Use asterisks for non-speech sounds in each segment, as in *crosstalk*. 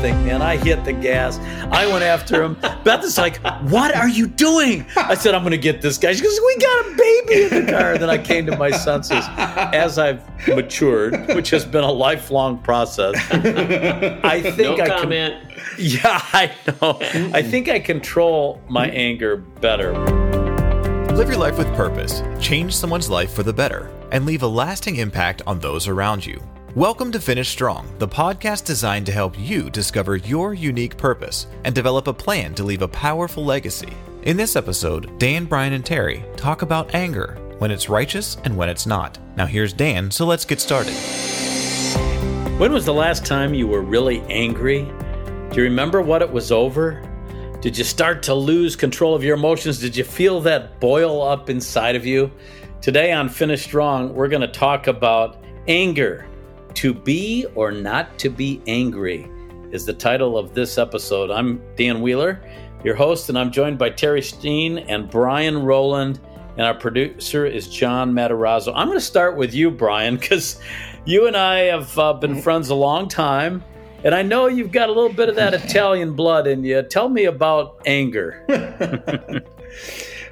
think, man, I hit the gas. I went after him. *laughs* Beth is like, What are you doing? I said, I'm going to get this guy. She goes, We got a baby in the car. And then I came to my senses as I've matured, which has been a lifelong process. I think no I comment. Can, yeah, I know. I think I control my anger better. Live your life with purpose, change someone's life for the better, and leave a lasting impact on those around you. Welcome to Finish Strong, the podcast designed to help you discover your unique purpose and develop a plan to leave a powerful legacy. In this episode, Dan, Brian, and Terry talk about anger, when it's righteous and when it's not. Now, here's Dan, so let's get started. When was the last time you were really angry? Do you remember what it was over? Did you start to lose control of your emotions? Did you feel that boil up inside of you? Today on Finish Strong, we're going to talk about anger. To be or not to be angry is the title of this episode. I'm Dan Wheeler, your host, and I'm joined by Terry Steen and Brian Rowland, and our producer is John Matarazzo. I'm going to start with you, Brian, because you and I have uh, been friends a long time. And I know you've got a little bit of that *laughs* Italian blood in you. Tell me about anger. *laughs*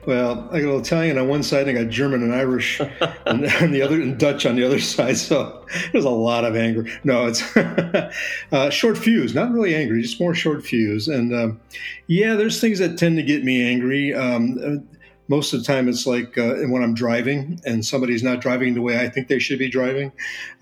well, I got Italian on one side, and I got German and Irish *laughs* and, on the other, and Dutch on the other side. So there's a lot of anger. No, it's *laughs* uh, short fuse, not really angry, just more short fuse. And um, yeah, there's things that tend to get me angry. Um, most of the time it's like uh, when I'm driving and somebody's not driving the way I think they should be driving.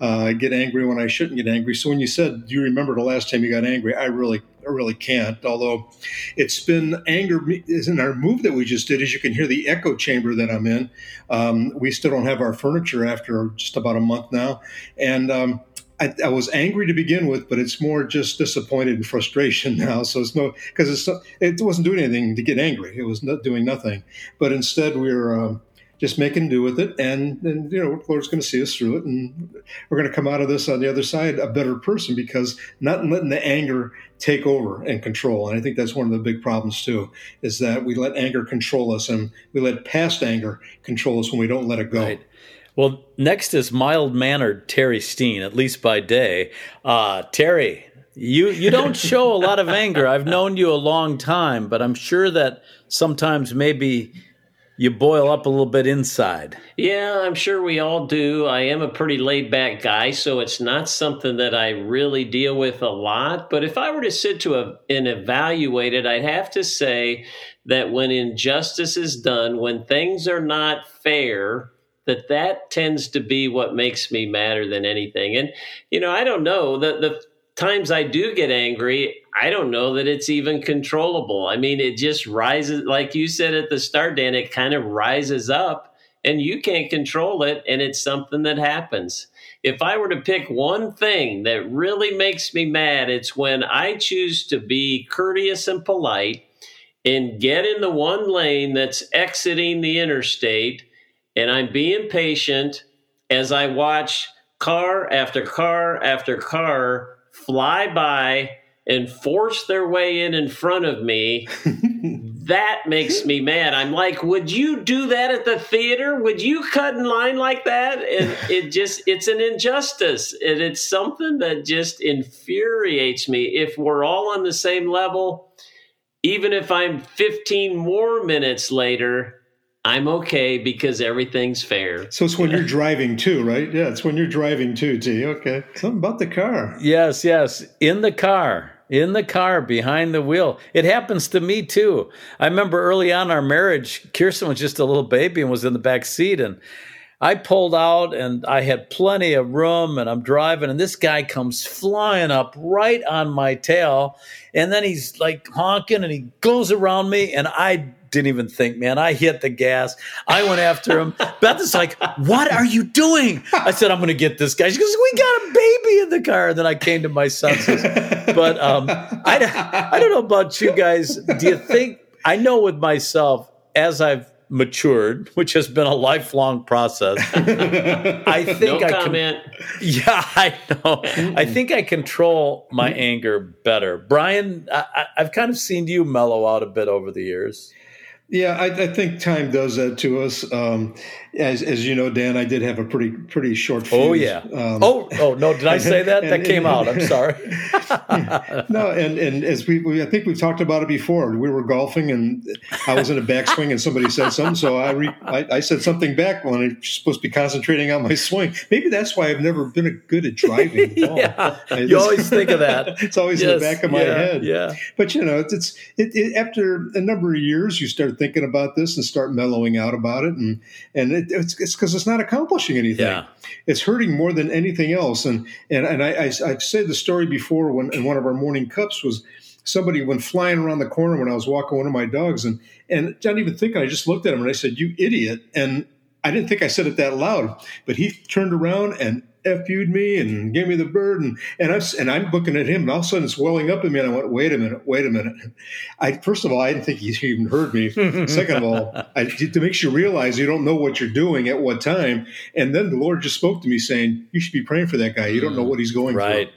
Uh, I get angry when I shouldn't get angry. So when you said, "Do you remember the last time you got angry?" I really, I really can't. Although it's been anger is in our move that we just did. As you can hear the echo chamber that I'm in. Um, we still don't have our furniture after just about a month now, and. Um, I, I, was angry to begin with, but it's more just disappointed and frustration *laughs* now. So it's no because it wasn't doing anything to get angry. It was not doing nothing, but instead we are um, just making do with it, and you know Lord's going to see us through it, and we're going to come out of this on the other side a better person because not letting the anger take over and control. And I think that's one of the big problems too, is that we let anger control us, and we let past anger control us when we don't let it go. Right. Well, next is mild mannered Terry Steen, at least by day. Uh, Terry, you you don't *laughs* show a lot of anger. I've known you a long time, but I'm sure that sometimes maybe you boil up a little bit inside. Yeah, I'm sure we all do. I am a pretty laid back guy, so it's not something that I really deal with a lot. But if I were to sit to a, and evaluate it, I'd have to say that when injustice is done, when things are not fair, that that tends to be what makes me madder than anything. And you know, I don't know the the times I do get angry, I don't know that it's even controllable. I mean, it just rises like you said at the start, Dan, it kind of rises up and you can't control it and it's something that happens. If I were to pick one thing that really makes me mad, it's when I choose to be courteous and polite and get in the one lane that's exiting the interstate and I'm being patient as I watch car after car after car fly by and force their way in in front of me. *laughs* that makes me mad. I'm like, would you do that at the theater? Would you cut in line like that? And it just, it's an injustice. And it's something that just infuriates me. If we're all on the same level, even if I'm 15 more minutes later, I'm okay because everything's fair. So it's when you're driving too, right? Yeah, it's when you're driving too, T. Okay. Something about the car. Yes, yes. In the car. In the car behind the wheel. It happens to me too. I remember early on our marriage, Kirsten was just a little baby and was in the back seat and I pulled out and I had plenty of room and I'm driving and this guy comes flying up right on my tail and then he's like honking and he goes around me and I didn't even think, man. I hit the gas. I went after him. *laughs* Beth is like, What are you doing? I said, I'm going to get this guy. She goes, We got a baby in the car. And then I came to my senses. But um, I, I don't know about you guys. Do you think, I know with myself, as I've matured, which has been a lifelong process. I *laughs* think no I comment. Can, *laughs* yeah, I know. I think I control my anger better. Brian, I, I've kind of seen you mellow out a bit over the years. Yeah, I, I, think time does that to us. Um, as as you know, Dan, I did have a pretty pretty short. Oh, fuse. Oh yeah. Um, oh oh no, did I say *laughs* that? And, that came and, out. I'm sorry. *laughs* no, and and as we, we, I think we've talked about it before. We were golfing, and I was in a backswing, and somebody said something, so I, re, I, I said something back when I'm supposed to be concentrating on my swing. Maybe that's why I've never been a good at driving. *laughs* yeah, just, you always think of that. it's always yes, in the back of my yeah, head. Yeah, but you know, it's it, it, after a number of years, you start thinking about this and start mellowing out about it, and and it, it's because it's, it's, not accomplishing anything. Yeah. It's hurting more than anything else. And and and I, I have said the story before when in one of our morning cups was somebody went flying around the corner when I was walking one of my dogs, and and not even thinking, I just looked at him and I said, "You idiot!" And I didn't think I said it that loud, but he turned around and f would me and gave me the bird and and I and I'm looking at him and all of a sudden it's welling up in me and I went wait a minute wait a minute I first of all I didn't think he even heard me *laughs* second of all I, to make you realize you don't know what you're doing at what time and then the Lord just spoke to me saying you should be praying for that guy you don't know what he's going right. through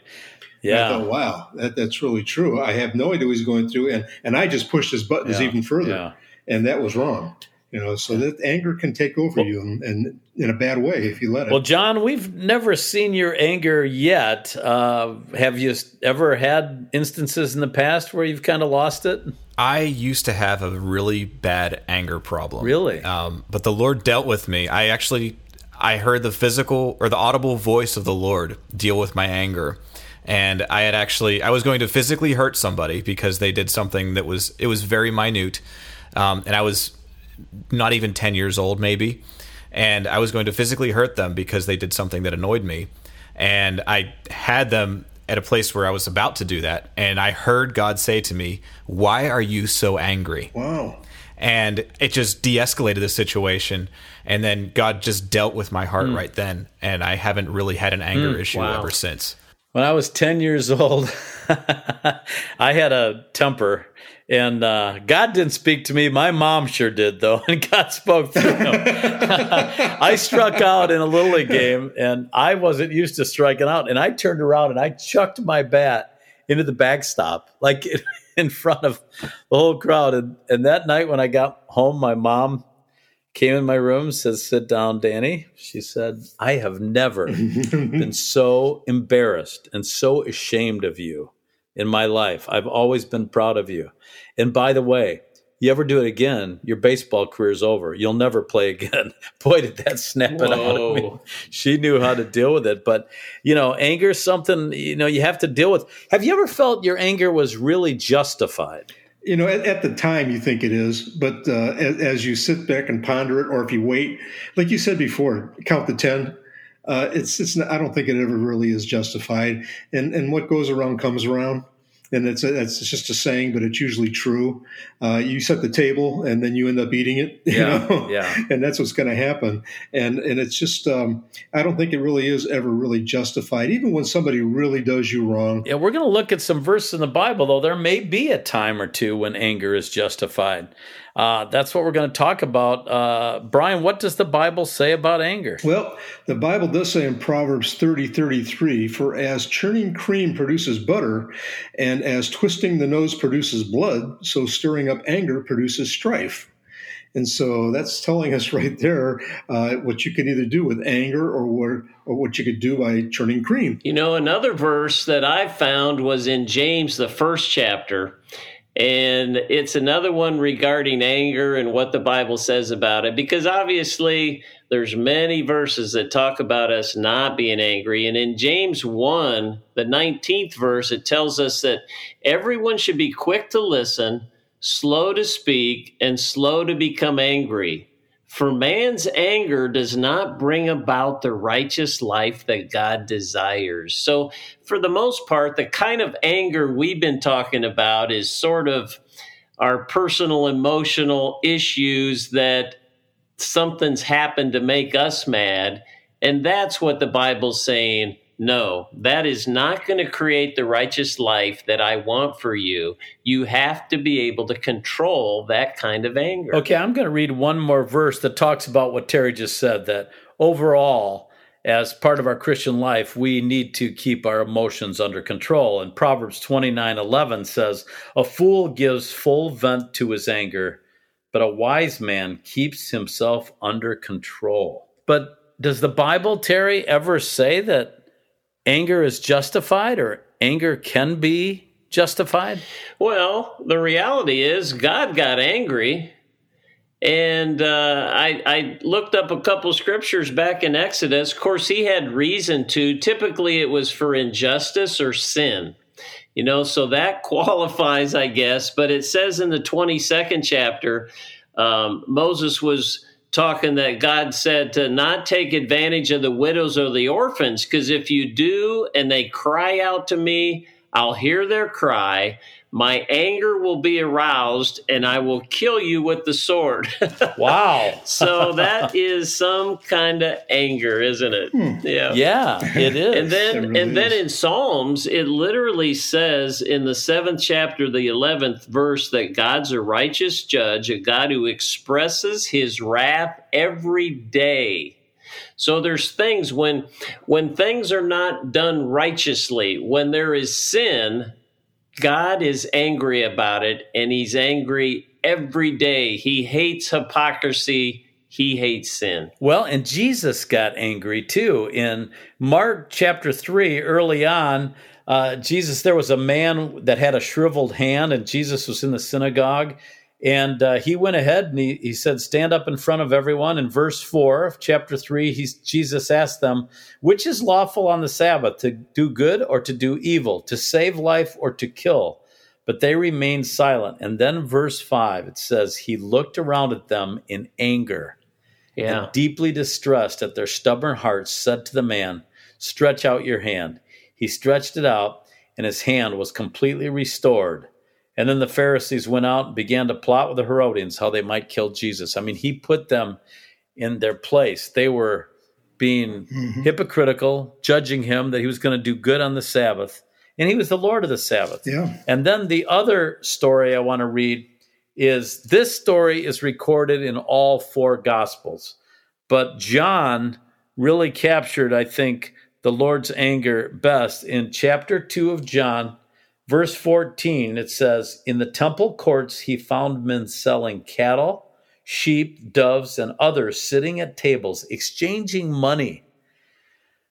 yeah. Thought, wow, that, that's really true. I have no idea what he's going through, and and I just pushed his buttons yeah. even further, yeah. and that was wrong you know so that anger can take over well, you and, and, in a bad way if you let it. Well john we've never seen your anger yet. Uh, have you ever had instances in the past where you've kind of lost it? I used to have a really bad anger problem. Really? Um, but the lord dealt with me. I actually i heard the physical or the audible voice of the lord deal with my anger. And i had actually i was going to physically hurt somebody because they did something that was it was very minute. Um, and i was not even 10 years old, maybe. And I was going to physically hurt them because they did something that annoyed me. And I had them at a place where I was about to do that. And I heard God say to me, Why are you so angry? Wow. And it just de escalated the situation. And then God just dealt with my heart mm. right then. And I haven't really had an anger mm, issue wow. ever since. When I was 10 years *laughs* old, I had a temper and uh, God didn't speak to me. My mom sure did, though, *laughs* and God spoke through him. *laughs* I struck out in a little league game, and I wasn't used to striking out. And I turned around and I chucked my bat into the backstop, like *laughs* in front of the whole crowd. And, and that night when I got home, my mom came in my room, says, "Sit down, Danny." She said, "I have never been so embarrassed and so ashamed of you." In my life. I've always been proud of you. And by the way, you ever do it again, your baseball career's over. You'll never play again. *laughs* Boy, did that snap Whoa. it out of me. She knew how to deal with it. But, you know, anger is something, you know, you have to deal with. Have you ever felt your anger was really justified? You know, at, at the time you think it is, but uh, as, as, you sit back and ponder it, or if you wait, like you said before, count the 10. Uh, it's, it's, not, I don't think it ever really is justified. And, and what goes around comes around and it's a, it's just a saying, but it's usually true. Uh, you set the table, and then you end up eating it. *laughs* You yeah, know? yeah. And that's what's going to happen. And and it's just um, I don't think it really is ever really justified, even when somebody really does you wrong. Yeah, we're going to look at some verses in the Bible, though. There may be a time or two when anger is justified. Uh, that's what we're going to talk about. Uh, Brian, what does the Bible say about anger? Well, the Bible does say in Proverbs 30 33, for as churning cream produces butter, and as twisting the nose produces blood, so stirring up anger produces strife. And so that's telling us *laughs* right there uh, what you can either do with anger or what, or what you could do by churning cream. You know, another verse that I found was in James, the first chapter. And it's another one regarding anger and what the Bible says about it, because obviously there's many verses that talk about us not being angry. And in James 1, the 19th verse, it tells us that everyone should be quick to listen, slow to speak, and slow to become angry. For man's anger does not bring about the righteous life that God desires. So, for the most part, the kind of anger we've been talking about is sort of our personal emotional issues that something's happened to make us mad. And that's what the Bible's saying no, that is not going to create the righteous life that I want for you. You have to be able to control that kind of anger. Okay, I'm going to read one more verse that talks about what Terry just said that overall, as part of our Christian life, we need to keep our emotions under control. And Proverbs 29 11 says, A fool gives full vent to his anger, but a wise man keeps himself under control. But does the Bible, Terry, ever say that anger is justified or anger can be justified? Well, the reality is God got angry. And uh, I, I looked up a couple scriptures back in Exodus. Of course, he had reason to. Typically, it was for injustice or sin. You know, so that *laughs* qualifies, I guess. But it says in the 22nd chapter, um, Moses was talking that God said to not take advantage of the widows or the orphans, because if you do and they cry out to me, I'll hear their cry my anger will be aroused and I will kill you with the sword. *laughs* wow. so that is some kind of anger, isn't it? Hmm. Yeah. Yeah, it is. and then really and then in Psalms it literally says in the 7th chapter the 11th verse that God's a righteous judge, a God who expresses his wrath every day. So there's things when when things are not done righteously, when there is sin, God is angry about it, and he's angry every day. He hates hypocrisy. He hates sin. Well, and Jesus got angry too. In Mark chapter 3, early on, uh, Jesus, there was a man that had a shriveled hand, and Jesus was in the synagogue, and uh, he went ahead and he, he said, Stand up in front of everyone. In verse 4 of chapter 3, he's, Jesus asked them, Which is lawful on the Sabbath, to do good or to do evil, to save life or to kill? But they remained silent. And then verse 5, it says, He looked around at them in anger. Yeah. And deeply distressed at their stubborn hearts, said to the man, Stretch out your hand. He stretched it out, and his hand was completely restored and then the Pharisees went out and began to plot with the Herodians how they might kill Jesus. I mean, he put them in their place. They were being mm-hmm. hypocritical, judging him that he was going to do good on the Sabbath. And he was the Lord of the Sabbath. Yeah. And then the other story I want to read is this story is recorded in all four Gospels. But John really captured, I think, the Lord's anger best in chapter 2 of John, Verse 14, it says, In the temple courts he found men selling cattle, sheep, doves, and others sitting at tables, exchanging money.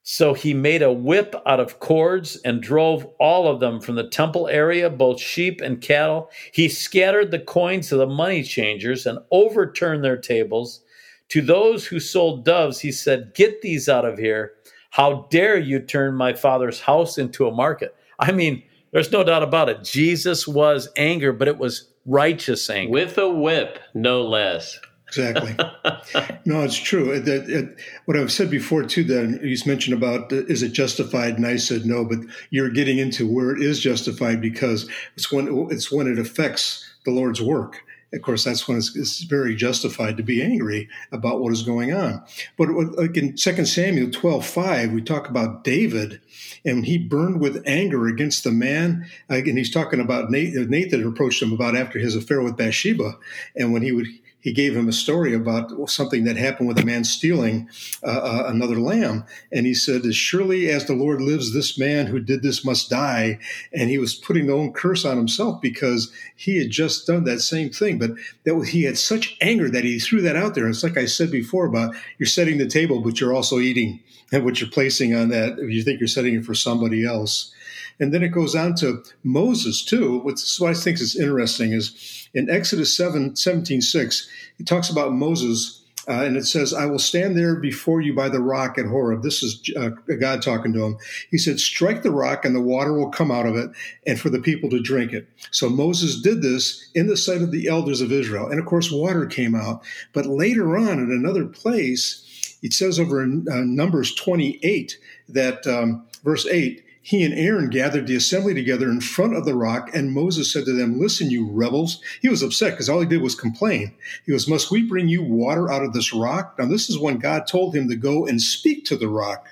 So he made a whip out of cords and drove all of them from the temple area, both sheep and cattle. He scattered the coins of the money changers and overturned their tables. To those who sold doves, he said, Get these out of here. How dare you turn my father's house into a market? I mean, there's no doubt about it. Jesus was anger, but it was righteous anger. With a whip, no less. Exactly. *laughs* no, it's true. It, it, it, what I've said before too. Then you mentioned about uh, is it justified, and I said no. But you're getting into where it is justified because it's when it's when it affects the Lord's work of course, that's when it's, it's, very justified to be angry about what is going on. But like in 2 Samuel 12 5, we talk about David, and he burned with anger against the man. And he's talking about Nathan, Nathan approached him about after his affair with Bathsheba. And when he would he gave him a story about something that happened with a man stealing uh, uh, another lamb. And he said, As surely as the Lord lives, this man who did this must die. And he was putting the own curse on himself because he had just done that same thing. But that he had such anger that he threw that out there. It's like I said before about you're setting the table, but you're also eating and what you're placing on that. If you think you're setting it for somebody else. And then it goes on to Moses too. What I think is interesting is in Exodus 7, 17, 6, he talks about Moses uh, and it says, I will stand there before you by the rock at Horeb. This is uh, God talking to him. He said, Strike the rock, and the water will come out of it, and for the people to drink it. So Moses did this in the sight of the elders of Israel. And of course, water came out. But later on, in another place, it says over in uh, Numbers 28 that, um, verse 8, he and Aaron gathered the assembly together in front of the rock, and Moses said to them, Listen, you rebels. He was upset because all he did was complain. He goes, Must we bring you water out of this rock? Now, this is when God told him to go and speak to the rock.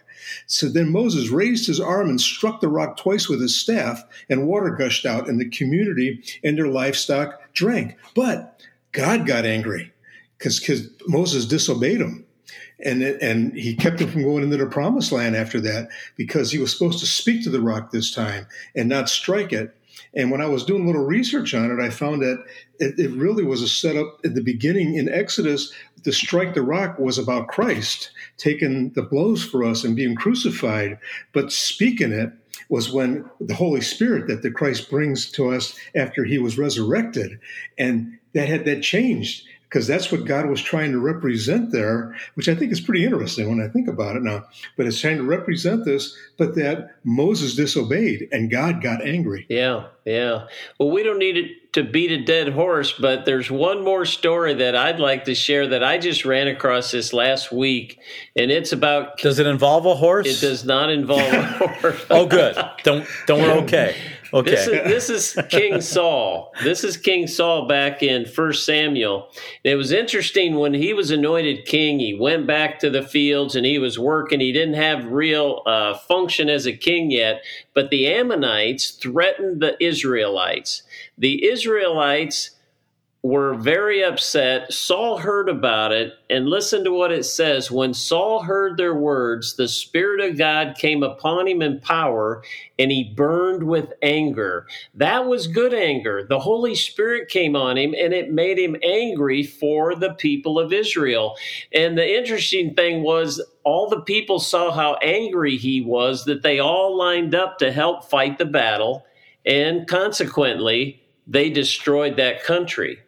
So then Moses raised his arm and struck the rock twice with his staff, and water gushed out, and the community and their livestock drank. But God got angry because Moses disobeyed him and and he kept him from going into the promised land after that because he was supposed to speak to the rock this time and not strike it. And when I was doing a little research on it, I found that it, it really was a setup at the beginning in Exodus. To strike the rock was about Christ taking the blows for us and being crucified, but speaking it was when the Holy Spirit that the Christ brings to us after he was resurrected. And that had that changed because that's what God was trying to represent there, which I think is pretty interesting when I think about it now. But it's trying to represent this, but that Moses disobeyed and God got angry. Yeah, yeah. Well, we don't need it to beat a dead horse, but there's one more story that I'd like to share that I just ran across this last week, and it's about. Does it involve a horse? It does not involve a *laughs* horse. oh, good. Don't don't. *laughs* Okay. Okay. This is, this is King Saul. This is King Saul back in First Samuel. It was interesting when he was anointed king. He went back to the fields and he was working. He didn't have real uh, function as a king yet. But the Ammonites threatened the Israelites. The Israelites were very upset. Saul heard about it, and listen to what it says. When Saul heard their words, the Spirit of God came upon him in power, and he burned with anger. That was good anger. The Holy Spirit came on him, and it made him angry for the people of Israel. And the interesting thing was, all the people saw how angry he was that they all lined up to help fight the battle, and consequently, they destroyed that country.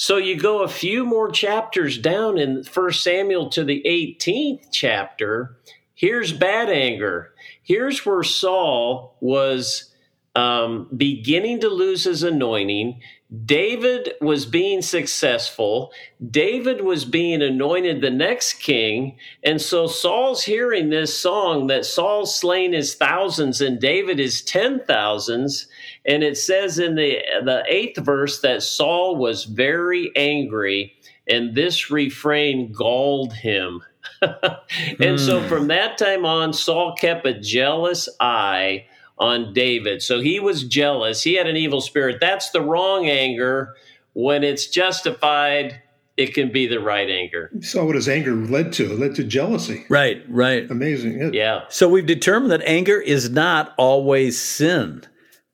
So you go a few more chapters down in First Samuel to the 18th chapter. Here's bad anger. Here's where Saul was um, beginning to lose his anointing. David was being successful. David was being anointed the next king. And so Saul's hearing this song that Saul's slain his thousands and David is ten thousands. And it says in the, the eighth verse that Saul was very angry, and this refrain galled him. *laughs* and so hmm. from that time on, Saul kept a jealous eye on David. So he was jealous. He had an evil spirit. That's the wrong anger. When it's justified, it can be the right anger. You saw what his anger led to. It led to jealousy. Right, right. Amazing. Yeah. So we've determined that anger is not always sin.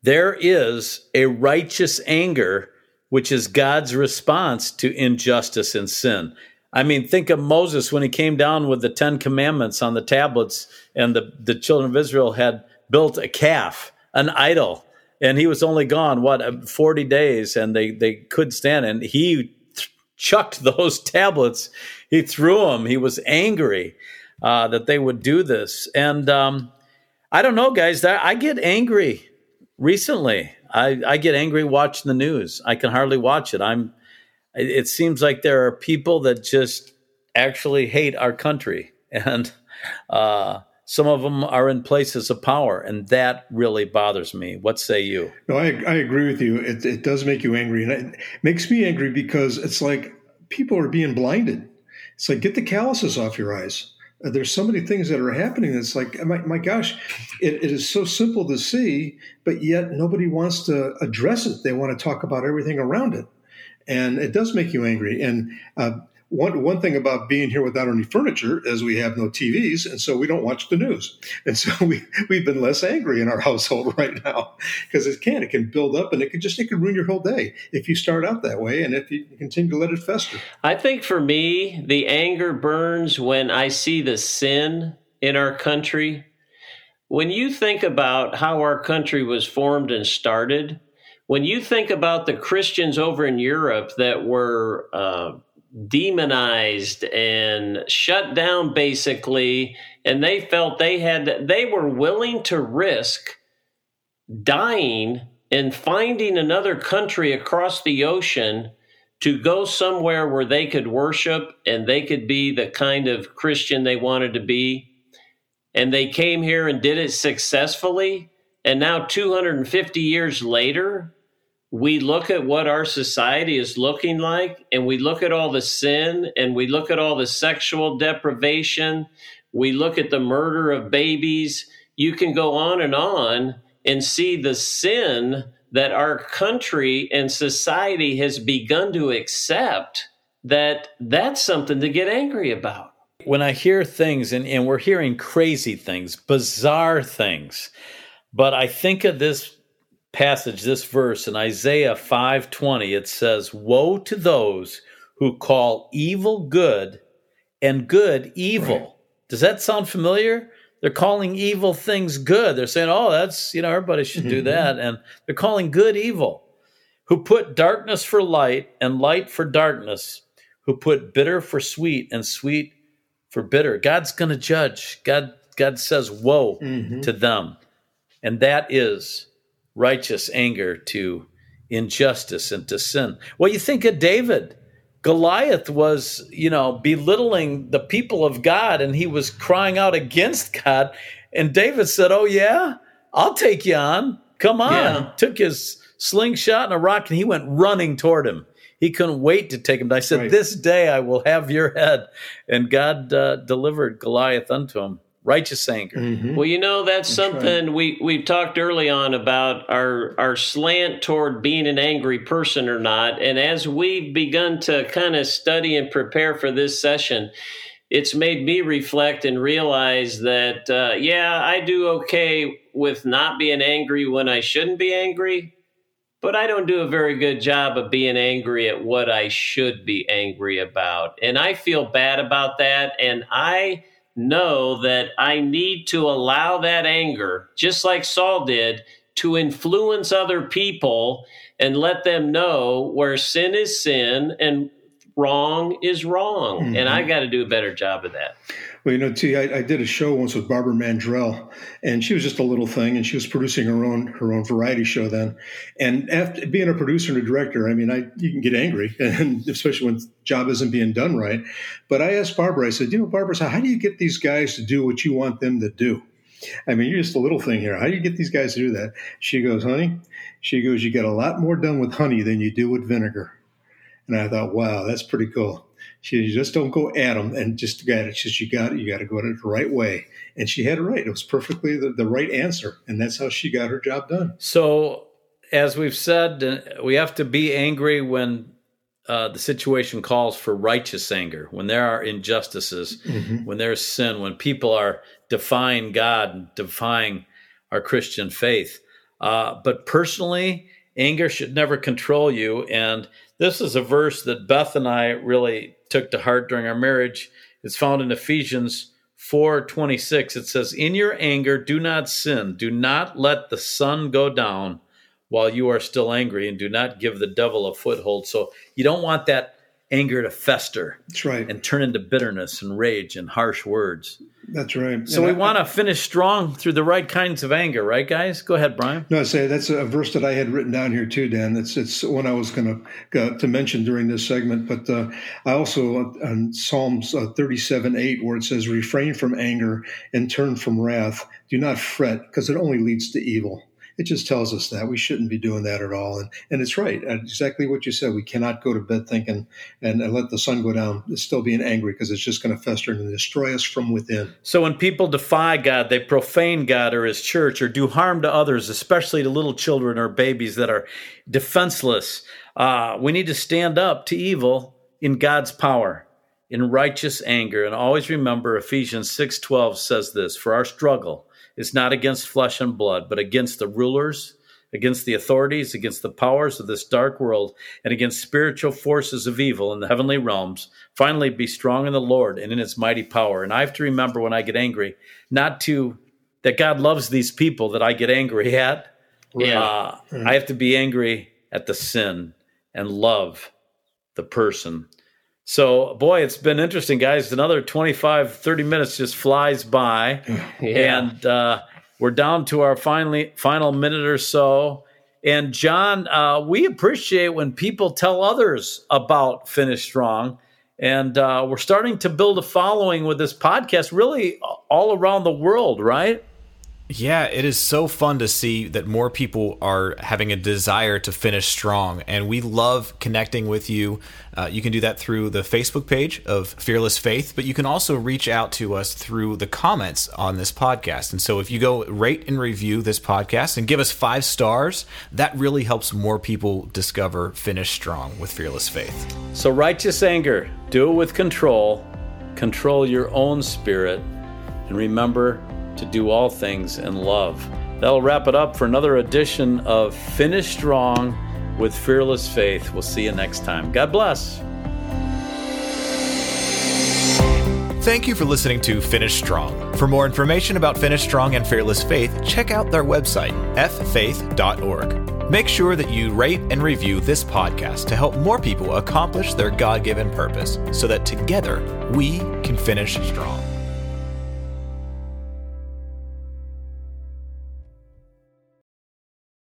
There is a righteous anger, which is God's response to injustice and sin. I mean, think of Moses when he came down with the Ten Commandments on the tablets, and the, the children of Israel had built a calf, an idol, and he was only gone what uh, 40 days and they they could stand and he th- chucked *laughs* those tablets. He threw them he was angry uh, that they would do this. And um, i don't know guys i get angry recently I, I get angry watching the news i can hardly watch it i'm it seems like there are people that just actually hate our country *laughs* and uh, some of them are in places of power, and that really bothers me. What say you? No, I, I agree with you. It, it does make you angry, and it makes me angry because it's like people are being blinded. It's like get the calluses off your eyes. There's so many things that are happening. It's like my, my gosh, it, it is so simple to see, but yet nobody wants to address it. They want to talk about everything around it, and it does make you angry. And uh, one one thing about being here without any furniture is we have no TVs, and so we don't watch the news, and so *laughs* we we've been less angry in our *laughs* household right now because it can it can build up and it can just it can ruin your whole day if you start out that way and if you continue to let it fester. I think for me, the anger burns when I see the sin in our country. When you think about how our country was formed and started, when you think about the Christians over in Europe that were uh, demonized and shut down basically. And they felt they had they were willing to risk dying and finding another country across the ocean to go somewhere where they could worship and they could be the kind of Christian they wanted to be. And they came here and did it successfully. And now 250 years later we look at what our society is looking like and we look at all the sin and we look at all the sexual deprivation, we look at the murder of babies. You can go on and on and see the sin that our country and society has begun to accept that that's something to get angry about. When I hear things, and, and we're hearing crazy things, bizarre things, but I think of this passage, this verse in Isaiah 5:20, it says, "Woe to those who call evil good and good evil." Right. Does that sound familiar? They're calling evil things good. They're saying, "Oh, that's, you know, everybody should do mm-hmm. that." And they're calling good evil. Who put darkness for light and light for darkness, who put bitter for sweet and sweet for bitter. God's going to judge. God God says, "Woe mm-hmm. to them." And that is righteous anger to injustice and to sin. Well, you think of David. Goliath was, you know, belittling the people of God and he was crying out against God. And David said, Oh, yeah, I'll take you on. Come on. Yeah. Took his slingshot and a rock and he went running toward him. He couldn't wait to take him. I said, right. This day I will have your head. And God uh, delivered Goliath unto him righteous anger. Mm-hmm. Well, you know that's, that's something right. we we talked early on about our our slant toward being an angry person or not, and as we've begun to kind of study and prepare for this session. It's made me reflect and realize that, uh, yeah, I do okay with not being angry when I shouldn't be angry, but I don't do a very good job of being angry at what I should be angry about. And I feel bad about that. And I know that I need to allow that anger, just like Saul did, to influence other people and let them know where sin is sin and wrong is wrong. Mm-hmm. And I got to do a better job of that. Well, you know, T, I, I did a show once with Barbara Mandrell, and she was just a little thing, and she was producing her own her own variety show then. And after being a producer and a director, I mean, I you can get angry, *laughs* and especially when job isn't being done right. But I asked Barbara, I said, you know, Barbara, how do you get these guys to do what you want them to do? I mean, you're just a little thing here. How do you get these guys to do that? She goes, honey, she goes, you get a lot more done with honey than you do with vinegar. And I thought, wow, that's pretty cool. She just don't go at them and just get it. She says, you got it. You got to go at it the right way. And she had it right. It was perfectly the, the right answer. And that's how she got her job done. So, as we've said, uh, we have to be angry when uh, the situation calls for righteous anger, when there are injustices, mm-hmm. when there's sin, when people are defying God and defying our Christian faith. Uh, but personally, anger should never control you. And this is a verse that Beth and I really took to heart during our marriage. It's found in Ephesians 4:26. It says, "In your anger do not sin. Do not let the sun go down while you are still angry and do not give the devil a foothold." So you don't want that anger to fester. That's right. And turn into bitterness and rage and harsh words. That's right. So and we want to finish strong through the right kinds of anger, right, guys? Go ahead, Brian. No, I say that's a verse that I had written down here too, Dan. It's it's one I was going to to mention during this segment, but uh, I also uh, on Psalms uh, thirty-seven eight, where it says, "Refrain from anger and turn from wrath. Do not fret, because it only leads to evil." It just tells us that we shouldn't be doing that at all. And and it's right, exactly what you said. We cannot go to bed thinking and, and let the sun go down, still being angry because it's just going to fester and destroy us from within. So when people defy God, they profane God or His church, or do harm to others, especially to little children or babies that are defenseless. Uh, we need to stand up to evil in God's power in righteous anger and always remember Ephesians 6:12 says this for our struggle is not against flesh and blood, but against the rulers, against the authorities, against the powers of this dark world, and against spiritual forces of evil in the heavenly realms. Finally, be strong in the Lord and in his mighty power. And I have to remember when I get angry, not to that God loves these people that I get angry *laughs* at. Yeah. Uh, I have to be angry at the sin and love the person so, boy, it's been interesting, guys. Another 25, 30 minutes just flies by. *laughs* Yeah. And uh, we're down to our finally, final minute or so. And, John, uh, we appreciate when people tell others about Finish Strong. And uh, we're starting to build a following with this podcast really all around the world, right? Yeah, it is so fun to see that more people are having a desire to finish strong. And we love connecting with you. Uh, you can do that through the Facebook page of Fearless Faith, but you can also reach out to us through the comments on this podcast. And so if you go rate and review this podcast and give us five stars, that really helps more people discover Finish Strong with Fearless Faith. So, righteous anger, do it with control, control your own spirit, and remember, to do all things in love. That'll wrap it up for another edition of Finish Strong with Fearless Faith. We'll see you next time. God bless. Thank you for listening to Finish Strong. For more information about Finish Strong and Fearless Faith, check out their website, ffaith.org. Make sure that you rate and review this podcast to help more people accomplish their God given purpose so that together we can finish strong.